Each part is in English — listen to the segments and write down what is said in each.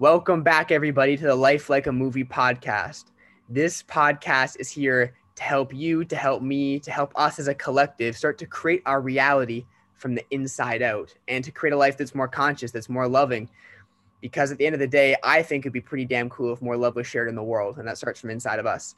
Welcome back, everybody, to the Life Like a Movie podcast. This podcast is here to help you, to help me, to help us as a collective start to create our reality from the inside out and to create a life that's more conscious, that's more loving. Because at the end of the day, I think it'd be pretty damn cool if more love was shared in the world, and that starts from inside of us.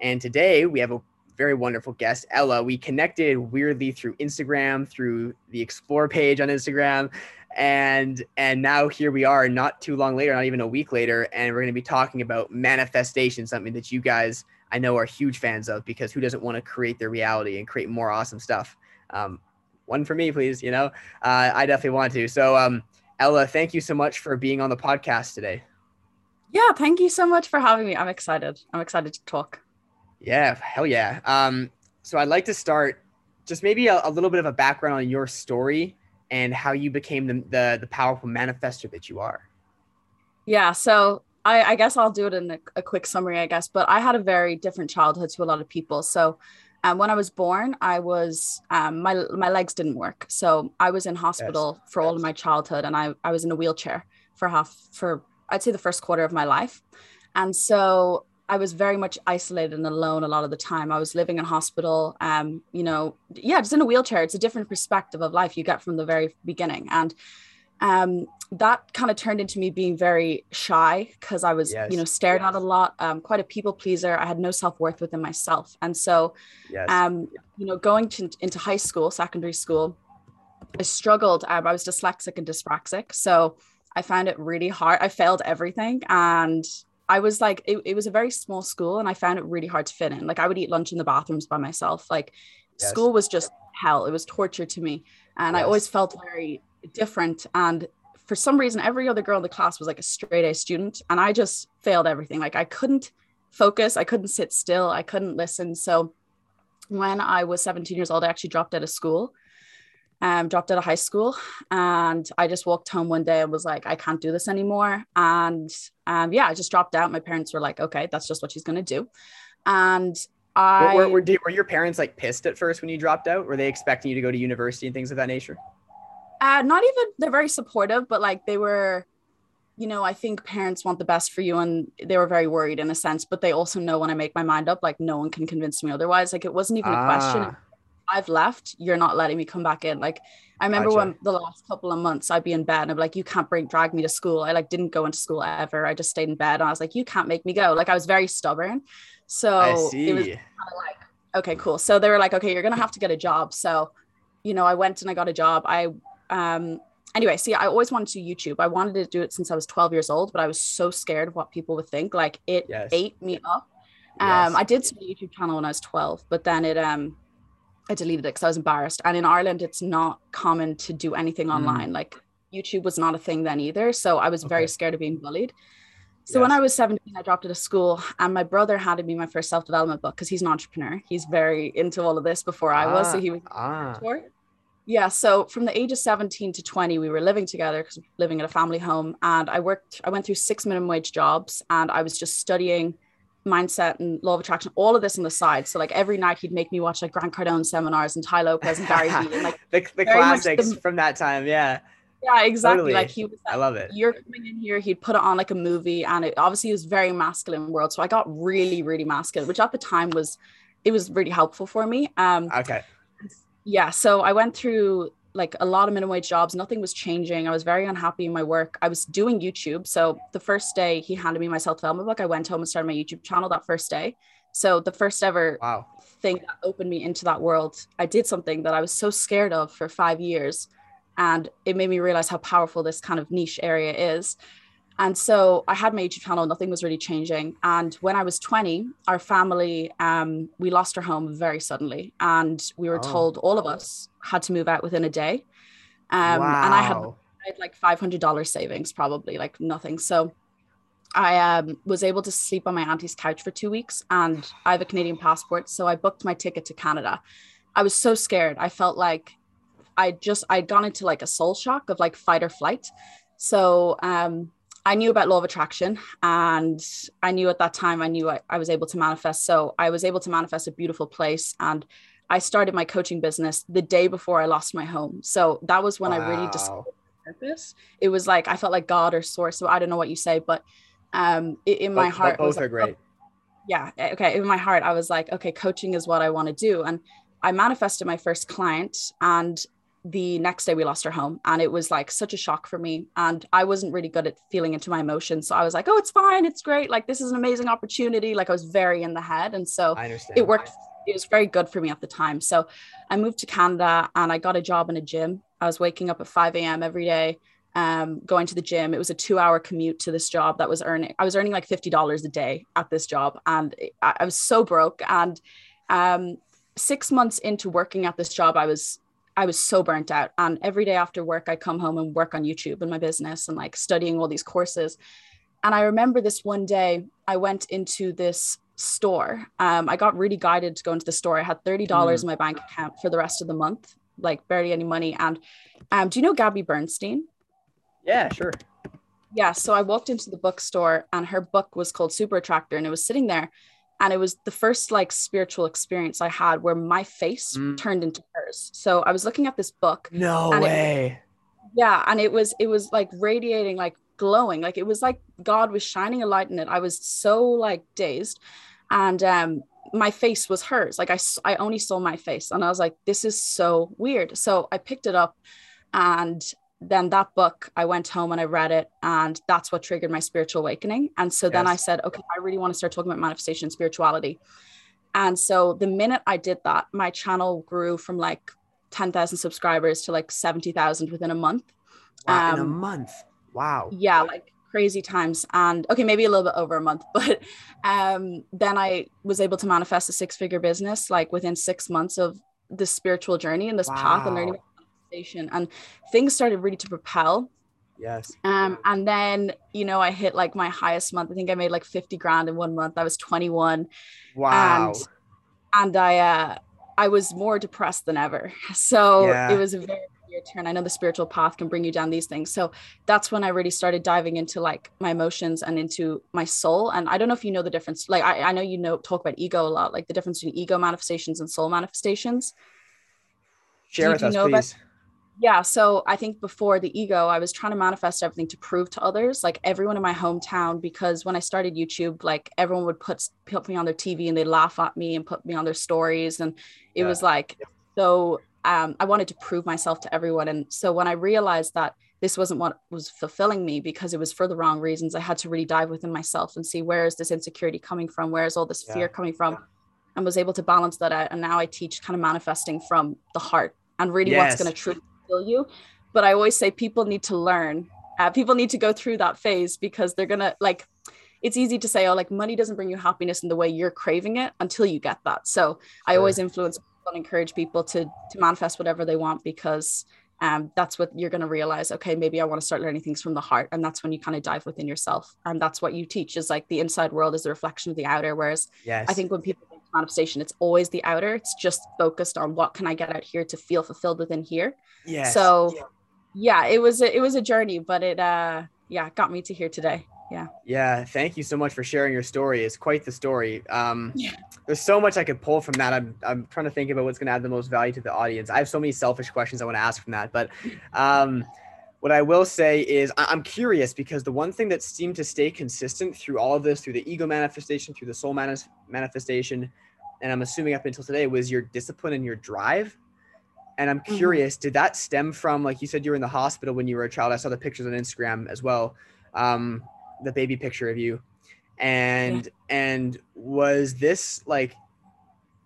And today we have a very wonderful guest, Ella. We connected weirdly through Instagram, through the Explore page on Instagram, and and now here we are not too long later not even a week later and we're going to be talking about manifestation something that you guys i know are huge fans of because who doesn't want to create their reality and create more awesome stuff? Um, one for me please you know? Uh, i definitely want to. So um, ella thank you so much for being on the podcast today. Yeah thank you so much for having me. I'm excited. I'm excited to talk. Yeah hell yeah. Um, so i'd like to start just maybe a, a little bit of a background on your story and how you became the, the, the powerful manifester that you are. Yeah. So I, I guess I'll do it in a, a, quick summary, I guess, but I had a very different childhood to a lot of people. So um, when I was born, I was, um, my, my legs didn't work. So I was in hospital yes. for all of my childhood and I, I was in a wheelchair for half, for I'd say the first quarter of my life. And so I was very much isolated and alone a lot of the time. I was living in hospital, um, you know, yeah, just in a wheelchair. It's a different perspective of life you get from the very beginning. And um, that kind of turned into me being very shy because I was, yes. you know, stared yes. at a lot, um, quite a people pleaser. I had no self worth within myself. And so, yes. um, you know, going to, into high school, secondary school, I struggled. Um, I was dyslexic and dyspraxic. So I found it really hard. I failed everything. And I was like, it, it was a very small school and I found it really hard to fit in. Like I would eat lunch in the bathrooms by myself. Like yes. school was just hell. It was torture to me. And yes. I always felt very different. And for some reason, every other girl in the class was like a straight A student. And I just failed everything. Like I couldn't focus. I couldn't sit still. I couldn't listen. So when I was 17 years old, I actually dropped out of school um, dropped out of high school and I just walked home one day and was like, I can't do this anymore. And um, yeah, I just dropped out. My parents were like, okay, that's just what she's going to do. And I. Were, were, were, your parents like pissed at first when you dropped out? Were they expecting you to go to university and things of that nature? Uh, not even, they're very supportive, but like they were, you know, I think parents want the best for you and they were very worried in a sense, but they also know when I make my mind up, like no one can convince me otherwise. Like it wasn't even ah. a question ah. I've left, you're not letting me come back in. Like I remember gotcha. when the last couple of months I'd be in bed and I'm like, you can't bring drag me to school. I like didn't go into school ever. I just stayed in bed and I was like, you can't make me go. Like I was very stubborn. So it was kind of like, okay, cool. So they were like, okay, you're gonna have to get a job. So, you know, I went and I got a job. I um anyway, see, I always wanted to YouTube. I wanted to do it since I was 12 years old, but I was so scared of what people would think. Like it yes. ate me up. Um, yes. I did start a YouTube channel when I was 12, but then it um I deleted it because I was embarrassed. And in Ireland, it's not common to do anything mm. online. Like YouTube was not a thing then either. So I was okay. very scared of being bullied. So yes. when I was 17, I dropped out of school and my brother handed me my first self-development book because he's an entrepreneur. He's very into all of this before ah, I was. So he was ah. Yeah. So from the age of 17 to 20, we were living together because living in a family home. And I worked, I went through six minimum wage jobs and I was just studying mindset and law of attraction, all of this on the side. So like every night he'd make me watch like Grant Cardone seminars and Tai Lopez and Gary Vee and like the, the classics the, from that time. Yeah. Yeah, exactly. Totally. Like he was like, I love it. You're coming in here, he'd put it on like a movie and it obviously was very masculine world. So I got really, really masculine, which at the time was it was really helpful for me. Um okay. Yeah. So I went through like a lot of minimum wage jobs. Nothing was changing. I was very unhappy in my work. I was doing YouTube. So the first day he handed me my self development book, I went home and started my YouTube channel that first day. So the first ever wow. thing that opened me into that world, I did something that I was so scared of for five years. And it made me realize how powerful this kind of niche area is. And so I had my YouTube channel, nothing was really changing. And when I was 20, our family, um, we lost our home very suddenly. And we were oh. told all of us had to move out within a day. Um, wow. And I had, I had like $500 savings, probably like nothing. So I um, was able to sleep on my auntie's couch for two weeks and I have a Canadian passport. So I booked my ticket to Canada. I was so scared. I felt like I just, I'd gone into like a soul shock of like fight or flight. So um, I knew about law of attraction and I knew at that time I knew I, I, was able to manifest. So I was able to manifest a beautiful place and I started my coaching business the day before I lost my home. So that was when wow. I really discovered purpose. It was like I felt like God or source. So I don't know what you say, but um, in my Both- heart, both are like, great. yeah eh, okay in my heart i was like okay coaching is what i want to do and i manifested my first client and the next day we lost our home and it was like such a shock for me and i wasn't really good at feeling into my emotions so i was like oh it's fine it's great like this is an amazing opportunity like i was very in the head and so I understand. it worked it was very good for me at the time. So i moved to canada and i got a job in a gym. I was waking up at 5 a.m every day um, going to the gym. It was a two hour commute to this job that was earning i was earning like $50 a day at this job. And i, I was so broke. And um, six months into working at this job i was i was so burnt out. And every day after work i come home and work on youtube and my business and like studying all these courses. And I remember this one day I went into this store. Um, I got really guided to go into the store. I had $30 Mm. in my bank account for the rest of the month, like barely any money. And um, do you know Gabby Bernstein? yeah, sure. Yeah. So I walked into the bookstore and her book was called Super Attractor and it was sitting there. And it was the first like spiritual experience I had where my face Mm. turned into hers. So I was looking at this book No And it- way. yeah and it was it was like radiating like glowing. Like it was like god was shining a light in it. I was so like dazed. And um my face was hers. Like i i only saw my face. And i was like this is so weird. So i picked it up and then that book i went home and i read it and that's what triggered my spiritual awakening. And so then i said okay i really want to start talking about manifestation and spirituality. And so the minute i did that my channel grew from like 10,000 subscribers to like 70,000 within a month. Wow, in a um, month. Wow. yeah like crazy times and okay maybe a little bit over a month but um then i was able to manifest a six figure business like within six months of this spiritual journey and this path and learning Wow. and things started really to propel Yes. um and then you know i hit like my highest month i think i made like 50 grand in one month i was 21 Wow. and and i uh i was more depressed than ever so Yeah. it was a very weird turn. I know the spiritual path can bring you down these things. So that's when i really started diving into like my emotions and into my soul. And i don't know if you know the difference like i, I know you know talk about ego a lot like the difference between ego manifestations and soul manifestations. Share with us, know about- please. yeah so i think before the ego i was trying to manifest everything to prove to others like everyone in my hometown because when i started youtube like everyone would put put me on their tv and they laugh at me and put me on their stories. And it Yeah. was like so um, i wanted to prove myself to everyone. And so when i realized that this wasn't what was fulfilling me because it was for the wrong reasons i had to really dive within myself and see where is this insecurity coming from? Where is all this Yeah. fear coming from? And was able to balance that out. And now i teach kind of manifesting from the heart and really what's going to truly fulfill you. But i always say people need to learn. Uh, people need to go through that phase because they're gonna like it's easy to say oh like money doesn't bring you happiness in the way you're craving it until you get that. So i always influence and encourage people to to manifest whatever they want because um, that's what you're going to realize okay maybe i want to start learning things from the heart and that's when you kind of dive within yourself and that's what you teach is like the inside world is a reflection of the outer whereas Yes. I think when people think manifestation, it's always the outer. It's just focused on what can I get out here to feel fulfilled within here. Yes. So yeah, it was a, it was a journey, but it uh yeah got me to here today. Yeah, yeah thank you so much for sharing your story. It's quite the story. Um, Yeah. There's so much I could pull from that. I'm, I'm trying to think about what's going to add the most value to the audience. I have so many selfish questions I want to ask from that. But um, what I will say is I- I'm curious because the one thing that seemed to stay consistent through all of this, through the ego manifestation, through the soul manis- manifestation, and I'm assuming up until today, was your discipline and your drive. And I'm Mhm. curious, did that stem from, like you said, you were in the hospital when you were a child? I saw the pictures on Instagram as well. Um, the baby picture of you. And and was this like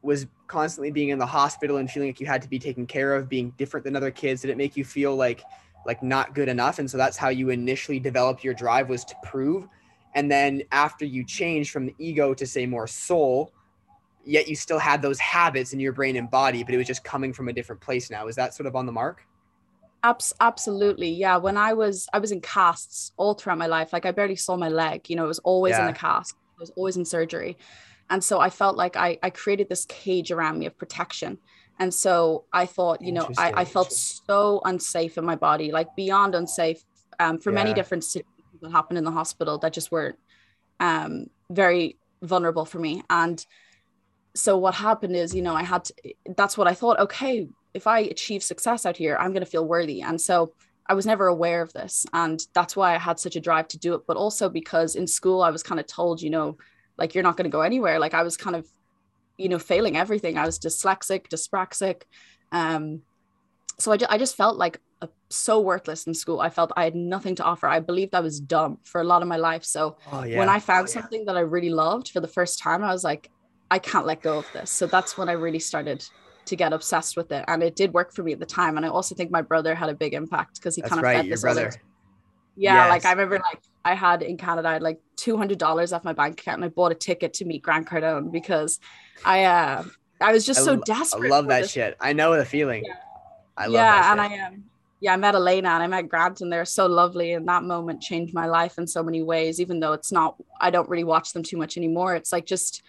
was constantly being in the hospital and feeling like you had to be taken care of being different than other kids did it make you feel like like not good enough? And so that's how you initially developed your drive was to prove. And then after you changed from the ego to say more soul yet you still had those habits in your brain and body but it was just coming from a different place now. Is that sort of on the mark Abs- absolutely. Yeah. When I was, I was in casts all throughout my life. Like I barely saw my leg, you know, it was always in Yeah. a cast. I was always in surgery. And so I felt like I, I created this cage around me of protection. And so I thought, you know, I, I felt so unsafe in my body, like beyond unsafe um, for many different situations that happened in the hospital that just weren't um, very vulnerable for me. And so what happened is, you know, I had to, that's what I thought, okay, if I achieve success out here, I'm going to feel worthy. And so I was never aware of this. And that's why I had such a drive to do it. But also because in school, I was kind of told, you know, like you're not going to go anywhere. Like I was kind of, you know, failing everything. I was dyslexic, dyspraxic. Um, so I, I just felt like a, so worthless in school. I felt I had nothing to offer. I believed I was dumb for a lot of my life. So oh, yeah. when I found oh, yeah. something that I really loved for the first time, I was like, I can't let go of this. So that's when I really started to get obsessed with it. And it did work for me at the time. And I also think my brother had a big impact because he kind of right, fed your this brother. Other... Yeah, yes. like I remember like I had in Canada, I had like two hundred dollars off my bank account and I bought a ticket to meet Grant Cardone because I uh I was just I so desperate. I love that this. shit. I know the feeling. Yeah. I love that. yeah, and I am. Um, yeah, I met Elena and I met Grant and they're so lovely. And that moment changed my life in so many ways, even though it's not, I don't really watch them too much anymore. It's like just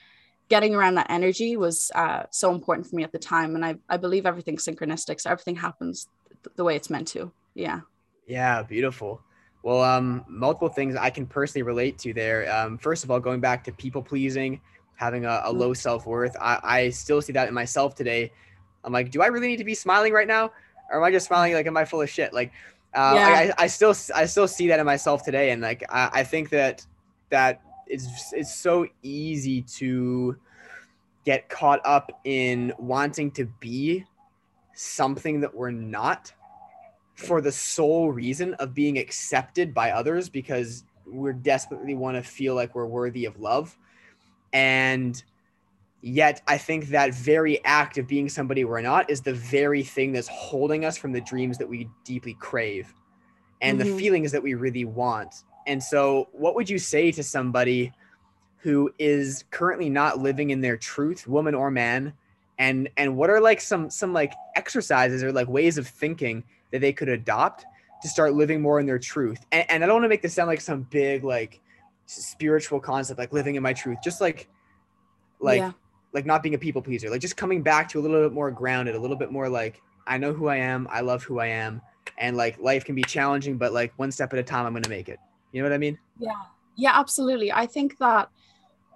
getting around that energy was uh, so important for me at the time. And I, I believe everything's synchronistic. So everything happens th- the way it's meant to. Yeah. Yeah. Beautiful. Well, um, multiple things I can personally relate to there. Um, first of all, going back to people pleasing, having a, a mm-hmm. low self worth, I, I still see that in myself today. I'm like, do I really need to be smiling right now? or am I just smiling like am I full of shit? Like, uh, yeah. I, I still I still see that in myself today, and like I, I think that that it's it's so easy to get caught up in wanting to be something that we're not for the sole reason of being accepted by others because we're desperately want to feel like we're worthy of love and Yet, I think that very act of being somebody we're not is the very thing that's holding us from the dreams that we deeply crave and mm-hmm. the feelings that we really want. And so, what would you say to somebody who is currently not living in their truth, woman or man? And and what are like some some like exercises or like ways of thinking that they could adopt to start living more in their truth? And, and I don't want to make this sound like some big like spiritual concept, like living in my truth. Just like like yeah like not being a people pleaser, like just coming back to a little bit more grounded, a little bit more like I know who I am, I love who I am, and like life can be challenging, but like one step at a time, I'm gonna make it. You know what I mean? Yeah, yeah, absolutely. I think that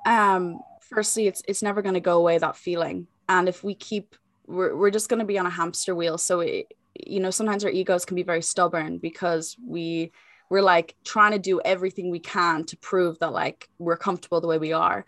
um, firstly, it's it's never gonna go away that feeling, and if we keep, we're we're just gonna be on a hamster wheel. So it, you know, sometimes our egos can be very stubborn because we we're like trying to do everything we can to prove that like we're comfortable the way we are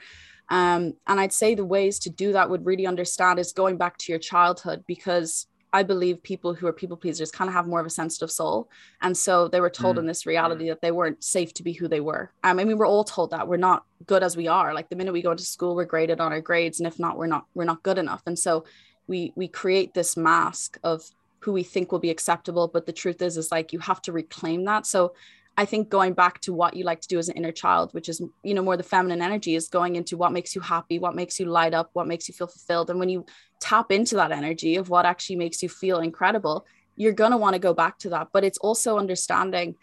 um, and I'd say the ways to do that would really understand is going back to your childhood because I believe people who are people pleasers kind of have more of a sensitive soul. And so they were told mm. in this reality that they weren't safe to be who they were. Um, I mean, we're all told that we're not good as we are. Like the minute we go into school, we're graded on our grades. And if not, we're not, we're not good enough. And so we we create this mask of who we think will be acceptable. But the truth is, is like you have to reclaim that. So I think going back to what you like to do as an inner child, which is, you know, more the feminine energy, is going into what makes you happy, what makes you light up, what makes you feel fulfilled. And when you tap into that energy of what actually makes you feel incredible, you're going to want to go back to that. But it's also understanding,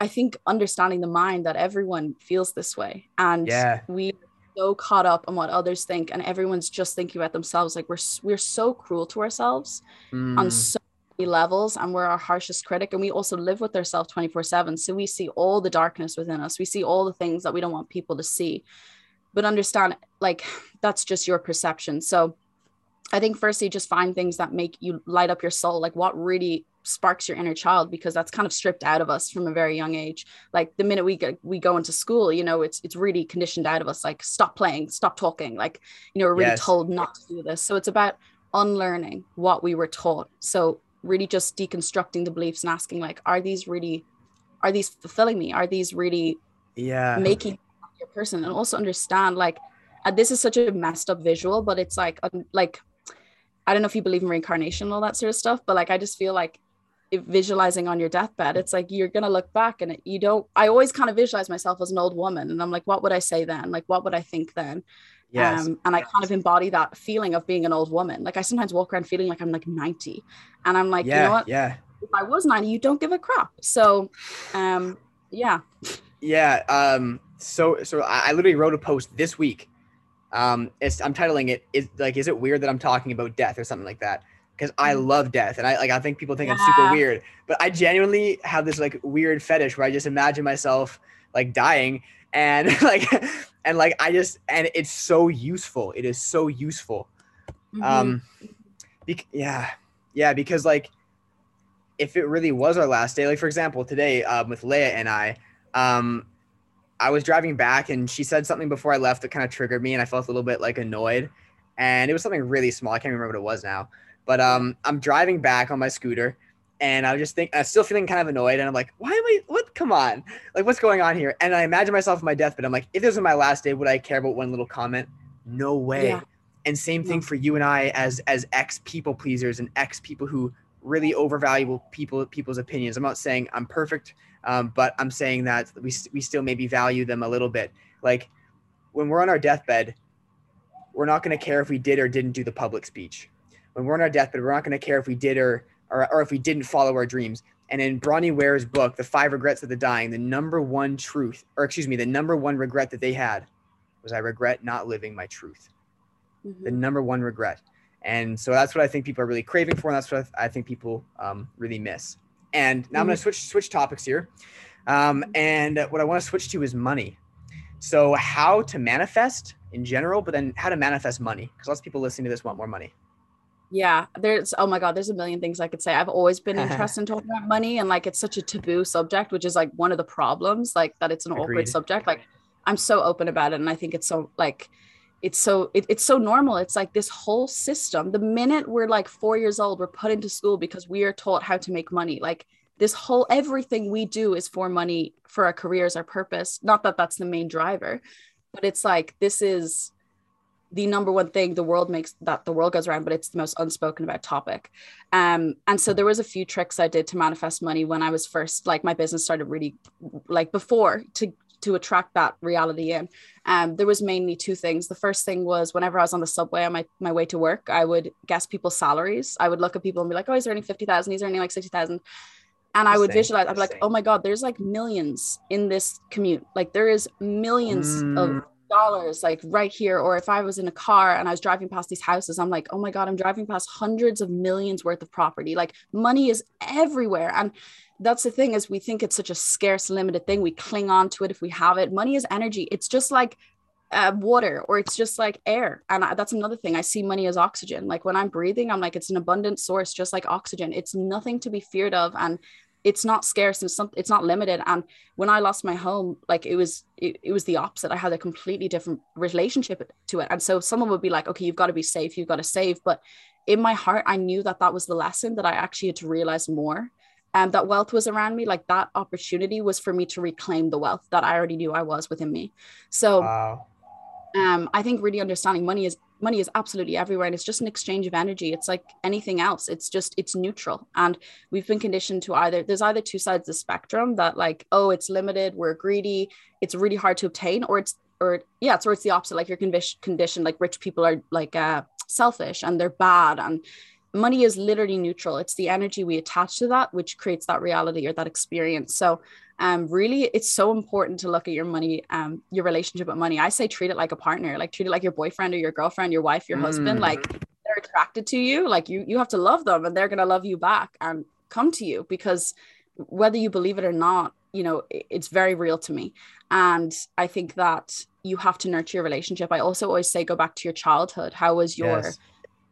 I think, understanding the mind that everyone feels this way. And yeah. we so caught up on what others think and everyone's just thinking about themselves like we're we're so cruel to ourselves mm. on so many levels and we're our harshest critic and we also live with ourselves 24 7 so we see all the darkness within us we see all the things that we don't want people to see but understand like that's just your perception so i think firstly just find things that make you light up your soul like what really sparks your inner child because that's kind of stripped out of us from a very young age. Like the minute we get we go into school you know it's it's really conditioned out of us like stop playing stop talking like you know we're really yes. told not to do this. So it's about unlearning what we were taught. So really just deconstructing the beliefs and asking like are these really are these fulfilling me? Are these really yeah. making your person? And also understand like uh, this is such a messed up visual but it's like um, like i don't know if you believe in reincarnation and all that sort of stuff but like i just feel like if visualizing on your deathbed it's like you're gonna look back and it, you don't i always kind of visualize myself as an old woman and i'm like what would i say then like what would i think then Yes. Um, and I kind of embody that feeling of being an old woman. Like I sometimes walk around feeling like I'm like 90. And I'm like, yeah, you know what? Yeah. If I was 90, you don't give a crap. So um yeah. Yeah. Um so so I, I literally wrote a post this week. Um it's I'm titling it is like is it weird that I'm talking about death or something like that? Because I mm. love death and I like I think people think yeah. I'm super weird. But I genuinely have this like weird fetish where I just imagine myself like dying and like and like i just and it's so useful it is so useful mm-hmm. um be- yeah yeah because like if it really was our last day, like for example, today um, with Leia and I, um, I was driving back and she said something before I left that kind of triggered me and I felt a little bit like annoyed. And it was something really small. I can't remember what it was now. But um, I'm driving back on my scooter and I was just think I'm still feeling kind of annoyed. And I'm like, why am I what come on? Like what's going on here? And I imagine myself in my deathbed. I'm like, if this was my last day, would I care about one little comment? No way. Yeah. And same thing for you and I as as ex people pleasers and ex people who really overvalue people people's opinions. I'm not saying I'm perfect, um, but I'm saying that we we still maybe value them a little bit. Like when we're on our deathbed, we're not going to care if we did or didn't do the public speech. When we're on our deathbed, we're not going to care if we did or, or or if we didn't follow our dreams. And in Bronnie Ware's book, The Five Regrets of the Dying, the number one truth, or excuse me, the number one regret that they had was I regret not living my truth. Mm-hmm. The number one regret. And so that's what I think people are really craving for, and that's what I think people um, really miss. And now mm-hmm. I'm going to switch switch topics here. Um, and what I want to switch to is money. So how to manifest in general, but then how to manifest money because lots of people listening to this want more money. Yeah, there's oh my god, there's a million things I could say. I've always been interested in talking about money, and like it's such a taboo subject, which is like one of the problems, like that it's an Agreed. awkward subject. Like I'm so open about it, and I think it's so like it's so it, it's so normal. It's like this whole system. The minute we're like four years old we're put into school because we are taught how to make money. Like this whole everything we do is for money for our careers our purpose. Not that that's the main driver but it's like this is the number one thing the world makes that the world goes around but it's the most unspoken about topic. Um and so there was a few tricks i did to manifest money when i was first like my business started really like before to to attract that reality in. Um, there was mainly two things. The first thing was whenever I was on the subway on my, my way to work, I would guess people's salaries. I would look at people and be like, oh, he's earning 50,000, he's earning like 60,000. And I would same, visualize, I'd be like, oh my God, there's like millions in this commute. Like there is millions mm. of dollars like right here or if i was in a car and i was driving past these houses i'm like oh my god i'm driving past hundreds of millions worth of property like money is everywhere and that's the thing is we think it's such a scarce limited thing. We cling on to it if we have it. Money is energy. It's just like uh, water or it's just like air. And I, that's another thing. I see money as oxygen. Like when i'm breathing i'm like it's an abundant source just like oxygen. It's nothing to be feared of and it's not scarce. And some, it's not limited. And when i lost my home like it was it, it was the opposite. I had a completely different relationship to it. And so someone would be like okay you've got to be safe. You've got to save. But in my heart i knew that that was the lesson that i actually had to realize more and um, that wealth was around me like that opportunity was for me to reclaim the wealth that i already knew i was within me. So wow. um, i think really understanding money is money is absolutely everywhere and it's just an exchange of energy. It's like anything else. It's just it's neutral and we've been conditioned to either there's either two sides of the spectrum that like oh it's limited we're greedy it's really hard to obtain or it's or yeah it's or it's the opposite. Like you're conditioned like rich people are like uh selfish and they're bad and money is literally neutral. It's the energy we attach to that which creates that reality or that experience. So um really it's so important to look at your money um your relationship with money. I say treat it like a partner like treat it like your boyfriend or your girlfriend your wife your mm. husband like they're attracted to you like you you have to love them and they're going to love you back and come to you because whether you believe it or not you know it's very real to me. And i think that you have to nurture your relationship. I also always say go back to your childhood. How was your yes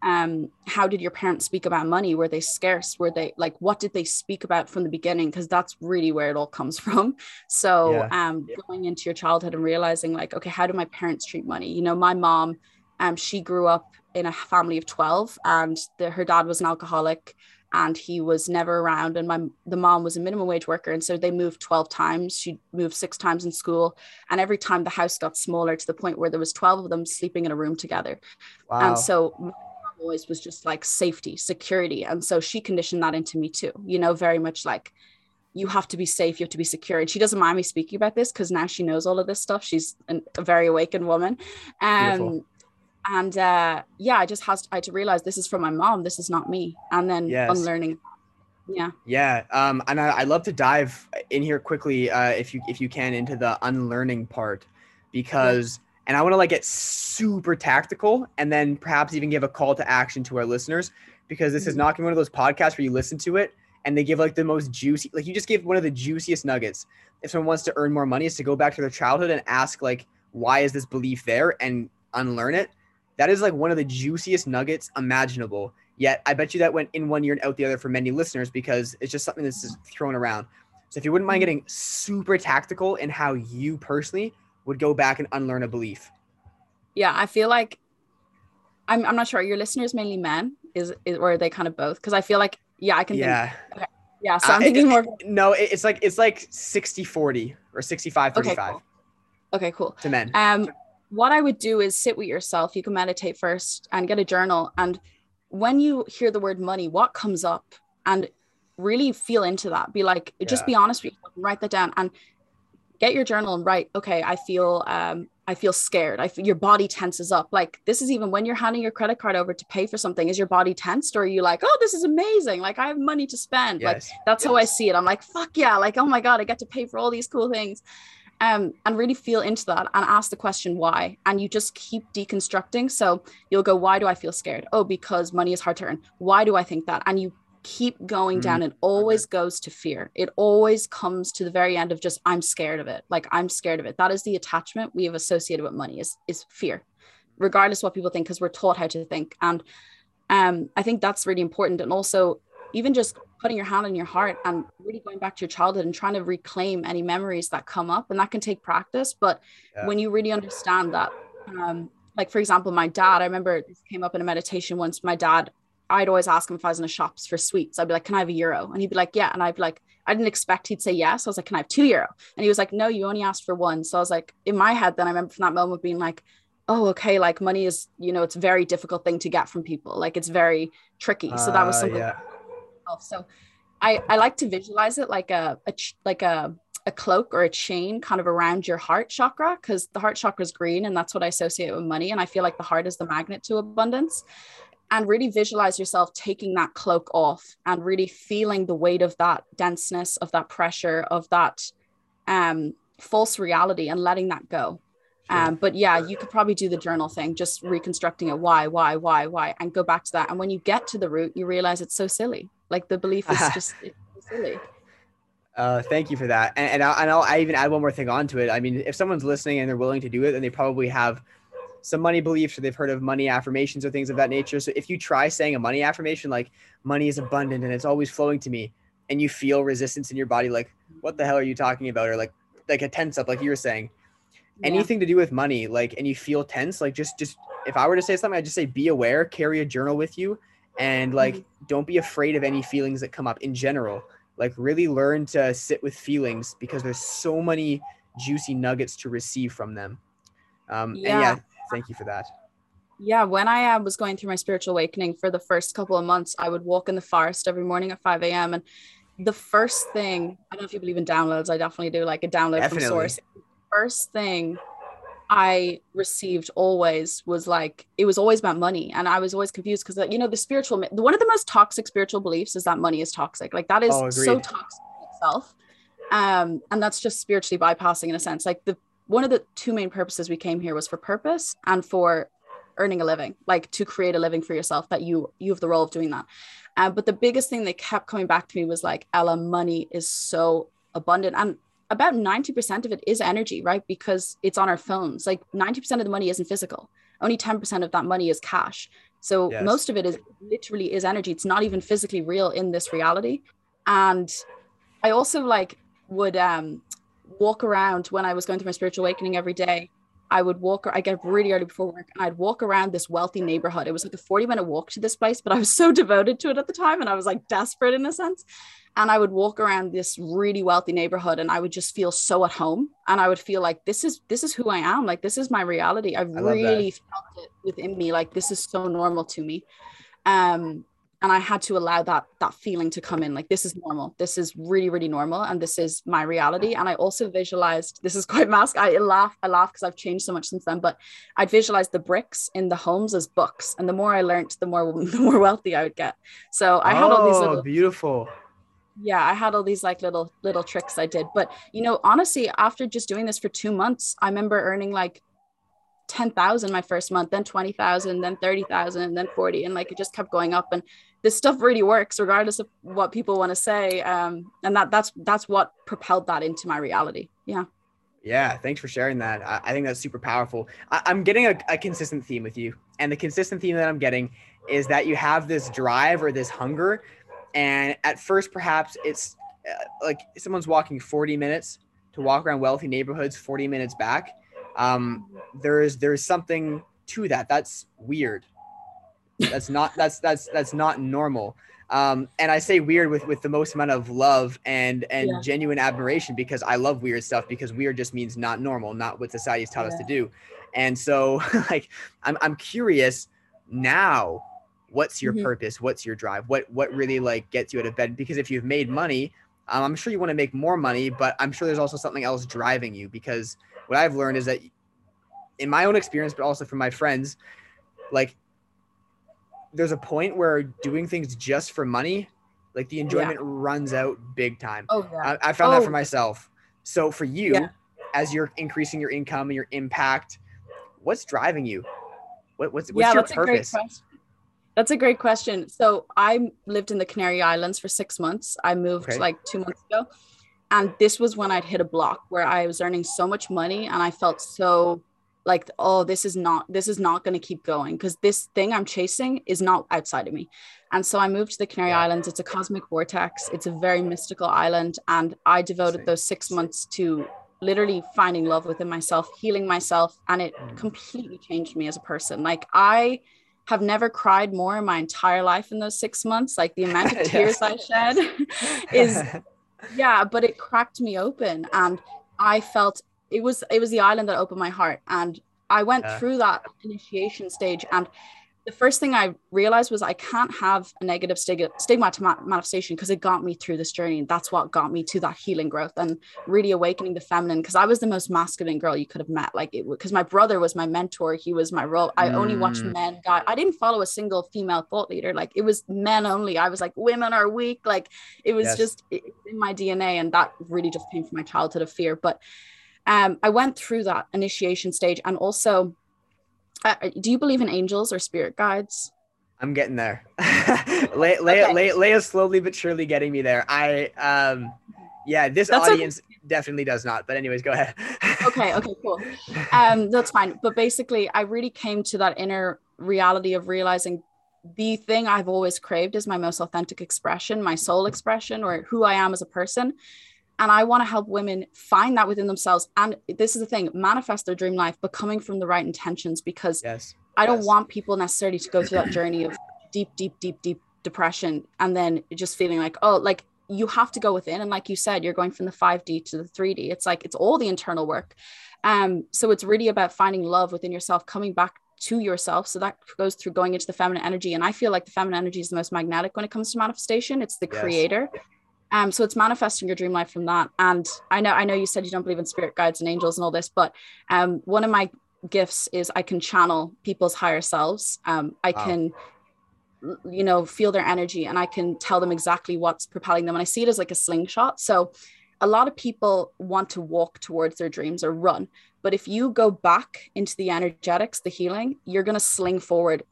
um how did your parents speak about money? Were they scarce? Were they like what did they speak about from the beginning? Because that's really where it all comes from. So yeah. um going into your childhood and realizing like okay how do my parents treat money? You know my mom um she grew up in a family of 12 and the, her dad was an alcoholic and he was never around and my the mom was a minimum wage worker and so they moved 12 times. She moved six times in school and every time the house got smaller to the point where there was 12 of them sleeping in a room together. Wow. and so always was just like safety, security. And so she conditioned that into me too, you know, very much like you have to be safe, you have to be secure. And she doesn't mind me speaking about this because now she knows all of this stuff. She's an, a very awakened woman. Um, and uh, yeah, I just has to, I had to realize this is from my mom. This is not me. And then yes. unlearning. Yeah. Yeah. Um, and I, I love to dive in here quickly, uh, if you if you can, into the unlearning part, because. And I want to like get super tactical and then perhaps even give a call to action to our listeners because this is mm-hmm. not one of those podcasts where you listen to it and they give like the most juicy, like you just give one of the juiciest nuggets. If someone wants to earn more money, is to go back to their childhood and ask like, why is this belief there and unlearn it. That is like one of the juiciest nuggets imaginable. Yet I bet you that went in one ear and out the other for many listeners because it's just something that's just thrown around. So if you wouldn't mind Mhm. getting super tactical in how you personally would go back and unlearn a belief. Yeah, I feel like I'm I'm not sure. Are your listeners mainly men? Is, is or are they kind of both? Because I feel like yeah, I can think Yeah. yeah. So Uh, I'm it- thinking more. No, it- it's like it's like 60 40 or 65 Okay, 35 cool. Okay, cool. to men. Um, what I would do is sit with yourself. You can meditate first and get a journal. And when you hear the word money, what comes up? And really feel into that. Be like, just be honest with yourself. and Write that down and get your journal and write. Okay, I feel um, I feel scared. I feel your body tenses up. Like this is even when you're handing your credit card over to pay for something. Is your body tensed, or are you like, oh, this is amazing? Like I have money to spend. Like yes. that's how I see it. I'm like, fuck yeah, like, oh my God, I get to pay for all these cool things. Um, and really feel into that and ask the question why. And you just keep deconstructing. So you'll go, why do I feel scared? Oh, because money is hard to earn. Why do I think that? And you keep going Mhm. down. It always goes to fear. It always comes to the very end of just, I'm scared of it. Like I'm scared of it. That is the attachment we have associated with money is is fear, regardless of what people think, because we're taught how to think. And um, I think that's really important. And also even just putting your hand on your heart and really going back to your childhood and trying to reclaim any memories that come up and that can take practice but Yeah. when you really understand that um, like for example my dad i remember this came up in a meditation once my dad i'd always ask him if i was in the shops for sweets. I'd be like can i have a euro? And he'd be like yeah. And i'd be like i didn't expect he'd say yes. I was like can i have two euro? And he was like no you only asked for one. So i was like in my head then i remember from that moment being like oh okay like money is you know it's a very difficult thing to get from people. Like it's very tricky. So that was Uh, something yeah. So I I like to visualize it like a, a like a a cloak or a chain kind of around your heart chakra because the heart chakra is green and that's what I associate with money. And I feel like the heart is the magnet to abundance and really visualize yourself taking that cloak off and really feeling the weight of that denseness of that pressure of that um false reality and letting that go Sure. um, but yeah, you could probably do the journal thing, just reconstructing it. Why, why, why, why, and go back to that. And when you get to the root, you realize it's so silly. Like the belief is just it's so silly. Uh, thank you for that. And, and, I'll, and I'll I even add one more thing onto it. I mean, if someone's listening and they're willing to do it, then they probably have some money beliefs or they've heard of money affirmations or things of that nature. So if you try saying a money affirmation like money is abundant and it's always flowing to me, and you feel resistance in your body, like what the hell are you talking about, or like like a tense up, like you were saying, Yeah. anything to do with money, like and you feel tense, like just just if I were to say something, I'd just say be aware, carry a journal with you, and like Mhm. don't be afraid of any feelings that come up in general like really learn to sit with feelings because there's so many juicy nuggets to receive from them um and yeah Yeah. Thank you for that Yeah, when I uh, was going through my spiritual awakening for the first couple of months, I would walk in the forest every morning at 5 a.m. And the first thing, I don't know if you believe in downloads, I definitely do, like a download Definitely. from source. First thing I received always was like, it was always about money. And I was always confused because, you know, the spiritual, one of the most toxic spiritual beliefs is that money is toxic. Like that is Oh, so toxic in itself. Um, and that's just spiritually bypassing in a sense. Like the one of the two main purposes we came here was for purpose and for earning a living like to create a living for yourself that you you have the role of doing that. Uh, but the biggest thing that kept coming back to me was like ella money is so abundant. And about 90% of it is energy right? Because it's on our phones. Like 90% of the money isn't physical. Only 10% of that money is cash. So Yes. most of it is literally is energy. It's not even physically real in this reality. And i also like would um walk around when i was going through my spiritual awakening every day I would walk, I get up really early before work and I'd walk around this wealthy neighborhood. It was like a 40 minute walk to this place, but I was so devoted to it at the time and I was like desperate in a sense. And I would walk around this really wealthy neighborhood and I would just feel so at home. And I would feel like this is this is who I am. Like this is my reality. I love that. really felt it within me. Like this is so normal to me. Um and I had to allow that that feeling to come in like this is normal this is really really normal and this is my reality. And I also visualized this is quite mask I laugh I laugh because I've changed so much since then but I'd visualize the bricks in the homes as books and the more I learned the more the more wealthy I would get. So I had all these Oh, little beautiful. Yeah i had all these like little little tricks i did but you know honestly after just doing this for two months i remember earning like 10,000 my first month then 20,000 then 30,000 then 40 and like it just kept going up and this stuff really works regardless of what people want to say um and that that's that's what propelled that into my reality yeah Yeah, thanks for sharing that. I, I think that's super powerful. I, I'm getting a, a consistent theme with you, and the consistent theme that I'm getting is that you have this drive or this hunger and at first perhaps it's uh, like someone's walking 40 minutes to walk around wealthy neighborhoods 40 minutes back um, there's there's something to that that's weird that's not that's that's that's not normal um, and I say weird with with the most amount of love and and yeah. genuine admiration because I love weird stuff because weird just means not normal, not what society has taught yeah. us to do. And so, like, I'm I'm curious now. What's your mm-hmm. purpose? What's your drive? What what really like gets you out of bed? Because if you've made money, um, I'm sure you want to make more money, but I'm sure there's also something else driving you. Because what I've learned is that, in my own experience, but also from my friends, like there's a point where doing things just for money, like the enjoyment yeah. runs out big time. Oh yeah. I, I found oh. that for oh. myself. So for you, yeah. as you're increasing your income and your impact, what's driving you? What, what's what's yeah, your that's purpose? A great question. That's a great question. So I lived in the Canary Islands for six months. I moved okay. like two months ago. And this was when I'd hit a block where I was earning so much money and I felt so like oh this is not this is not going to keep going because this thing i'm chasing is not outside of me. And so i moved to the canary islands. It's a cosmic vortex. It's a very mystical island and i devoted those six months to literally finding love within myself healing myself and it mm. completely changed me as a person. Like i have never cried more in my entire life in those six months. Like the amount of tears i shed is yeah but it cracked me open and i felt it was it was the island that opened my heart and i went yeah. through that initiation stage and the first thing I realized was I can't have a negative stigma, stigma to manifestation because it got me through this journey. And that's what got me to that healing growth and really awakening the feminine. Because I was the most masculine girl you could have met. Like it because my brother was my mentor. He was my role. I mm. only watched mm. men guy. I didn't follow a single female thought leader. Like it was men only. I was like, women are weak. Like it was yes. just in my DNA. And that really just came from my childhood of fear. But um, I went through that initiation stage and also, uh, do you believe in angels or spirit guides? I'm getting there. Leia, okay. Leia, slowly but surely getting me there. I, um, yeah, this that's audience okay. definitely does not. But anyways, go ahead. okay. Okay. Cool. Um, that's fine. But basically, I really came to that inner reality of realizing the thing I've always craved is my most authentic expression, my soul expression, or who I am as a person. And I want to help women find that within themselves. And this is the thing manifest their dream life, but coming from the right intentions because yes. I don't yes. want people necessarily to go through that journey of deep, deep, deep, deep depression and then just feeling like, oh, like you have to go within. And like you said, you're going from the 5D to the 3D. It's like it's all the internal work. Um, so it's really about finding love within yourself, coming back to yourself. So that goes through going into the feminine energy. And I feel like the feminine energy is the most magnetic when it comes to manifestation. It's the yes. creator. Um, so it's manifesting your dream life from that. And I know, I know you said you don't believe in spirit guides and angels and all this, but um, one of my gifts is I can channel people's higher selves. Um, I wow. can, you know, feel their energy and I can tell them exactly what's propelling them. And I see it as like a slingshot. So a lot of people want to walk towards their dreams or run. But if you go back into the energetics, the healing, you're going to sling forward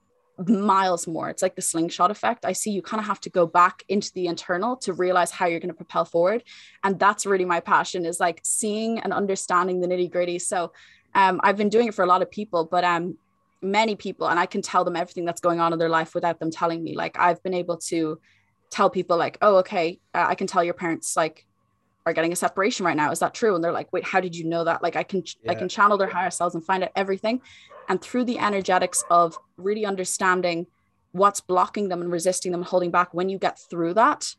miles more. It's like the slingshot effect. I see you kind of have to go back into the internal to realize how you're going to propel forward. And that's really my passion is like seeing and understanding the nitty gritty. So um, I've been doing it for a lot of people, but um, many people, and I can tell them everything that's going on in their life without them telling me. Like I've been able to tell people like, oh, okay, uh, I can tell your parents like are getting a separation right now. Is that true? And they're like, wait, how did you know that? Like I can, yeah. I can channel their higher selves and find out everything and through the energetics of really understanding what's blocking them and resisting them and holding back when you get through that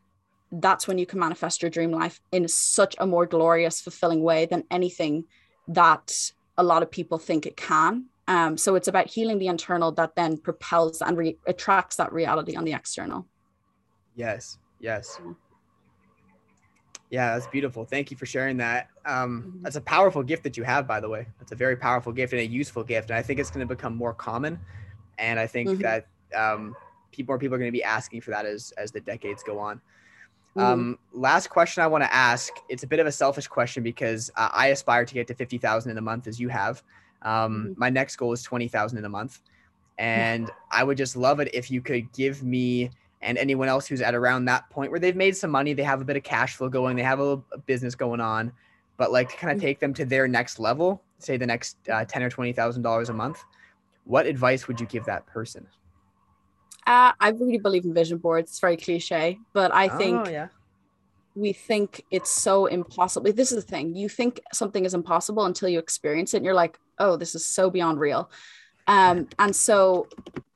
that's when you can manifest your dream life in such a more glorious fulfilling way than anything that a lot of people think it can um, so it's about healing the internal that then propels and re- attracts that reality on the external yes yes yeah. That's beautiful. Thank you for sharing that. Um, mm-hmm. That's a powerful gift that you have, by the way. That's a very powerful gift and a useful gift. And I think it's going to become more common. And I think mm-hmm. that um, people, more people are going to be asking for that as as the decades go on. Mm-hmm. Um, last question I want to ask. It's a bit of a selfish question because uh, I aspire to get to fifty thousand in a month, as you have. Um, mm-hmm. my next goal is twenty thousand in a month, and I would just love it if you could give me and anyone else who's at around that point where they've made some money, they have a bit of cash flow going, they have a, a business going on, but like to kind of mm. take them to their next level, say the next uh, ten or twenty thousand dollars a month. What advice would you give that person? Uh, I really believe in vision boards. It's very cliche, but I think oh, yeah. we think it's so impossible. This is the thing. You think something is impossible until you experience it and you're like, oh, this is so beyond real. Um, and so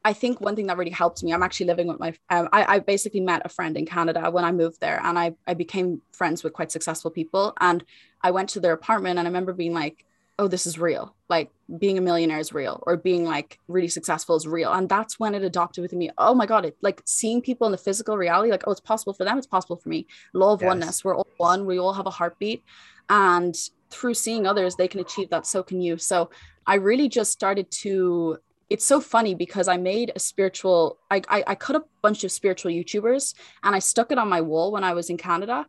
I think one thing that really helped me, I'm actually living with my, um, I, I basically met a friend in Canada when I moved there and I, I became friends with quite successful people. And I went to their apartment and I remember being like, oh, this is real. Like being a millionaire is real or being like really successful is real. And that's when it adopted with me. Oh my God, it like seeing people in the physical reality, like, oh, it's possible for them, it's possible for me. Law of yes. oneness. We're all one, we all have a heartbeat. And through seeing others, they can achieve that. So can you. So I really just started to it's so funny because I made a spiritual, I, I, I cut a bunch of spiritual YouTubers and I stuck it on my wall when I was in Canada.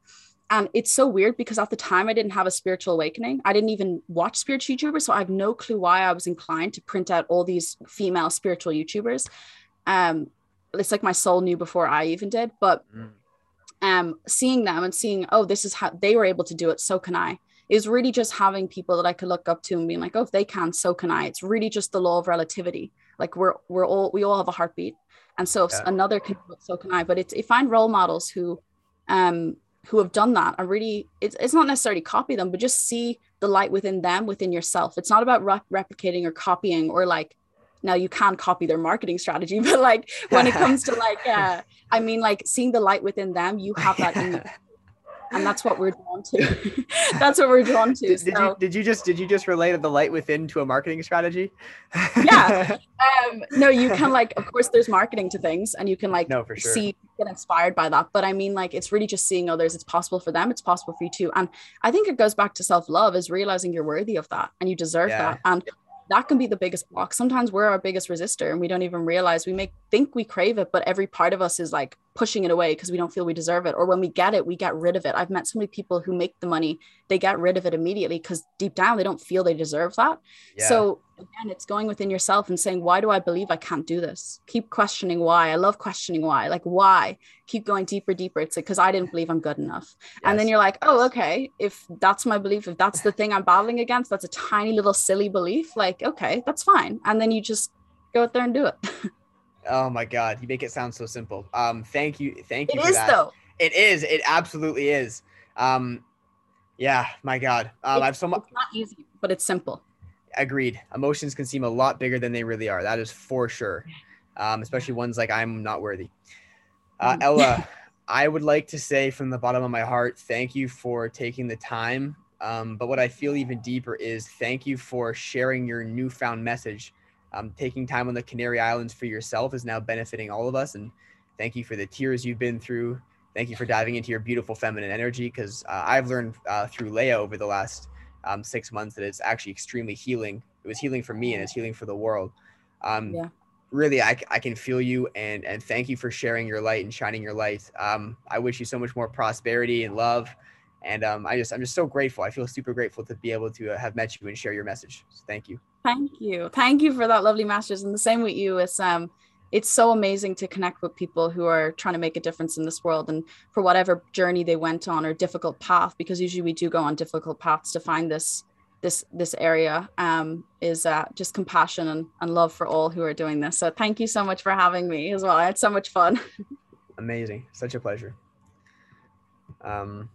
And it's so weird because at the time I didn't have a spiritual awakening. I didn't even watch spiritual YouTubers. So I have no clue why I was inclined to print out all these female spiritual YouTubers. Um, it's like my soul knew before I even did. But mm. um, seeing them and seeing, oh, this is how they were able to do it. So can I is really just having people that I could look up to and being like, oh, if they can, so can I. It's really just the law of relativity. Like we're we're all we all have a heartbeat, and so if yeah. another can, so can I. But it's if I find role models who, um, who have done that. I really, it's it's not necessarily copy them, but just see the light within them, within yourself. It's not about re- replicating or copying or like now you can copy their marketing strategy but like when it comes to like uh i mean like seeing the light within them you have that in and that's what we're drawn to. that's what we're drawn to. Did, so. did, you did you just did you just relate the light within to a marketing strategy? yeah. Um, no, you can like, of course, there's marketing to things, and you can like no, for sure. see get inspired by that. But I mean, like, it's really just seeing others. It's possible for them. It's possible for you too. And I think it goes back to self love, is realizing you're worthy of that and you deserve yeah. that. And that can be the biggest block. Sometimes we're our biggest resistor and we don't even realize we make think we crave it, but every part of us is like pushing it away because we don't feel we deserve it. Or when we get it, we get rid of it. I've met so many people who make the money, they get rid of it immediately because deep down they don't feel they deserve that. Yeah. So again, it's going within yourself and saying, why do I believe I can't do this? Keep questioning why. I love questioning why. Like why? Keep going deeper, deeper. It's like because I didn't believe I'm good enough. Yes. And then you're like, oh, okay. If that's my belief, if that's the thing I'm battling against, that's a tiny little silly belief. Like, okay, that's fine. And then you just go out there and do it. Oh my God, you make it sound so simple. Um, thank you, thank you. It is that. though. It is. It absolutely is. Um, yeah, my God. Um, I've so much. It's not easy, but it's simple. Agreed. Emotions can seem a lot bigger than they really are. That is for sure. Um, especially ones like I'm not worthy. Uh, mm. Ella, I would like to say from the bottom of my heart, thank you for taking the time. Um, but what I feel even deeper is thank you for sharing your newfound message um, taking time on the Canary Islands for yourself is now benefiting all of us. And thank you for the tears you've been through. Thank you for diving into your beautiful feminine energy because uh, I've learned uh, through Leia over the last um, six months that it's actually extremely healing. It was healing for me and it's healing for the world. Um, yeah. Really, I, I can feel you and and thank you for sharing your light and shining your light. Um, I wish you so much more prosperity and love and um, I just I'm just so grateful. I feel super grateful to be able to uh, have met you and share your message. So thank you. Thank you. Thank you for that lovely masters. And the same with you. It's um it's so amazing to connect with people who are trying to make a difference in this world and for whatever journey they went on or difficult path, because usually we do go on difficult paths to find this this this area um, is uh, just compassion and, and love for all who are doing this. So thank you so much for having me as well. I had so much fun. Amazing. Such a pleasure. Um,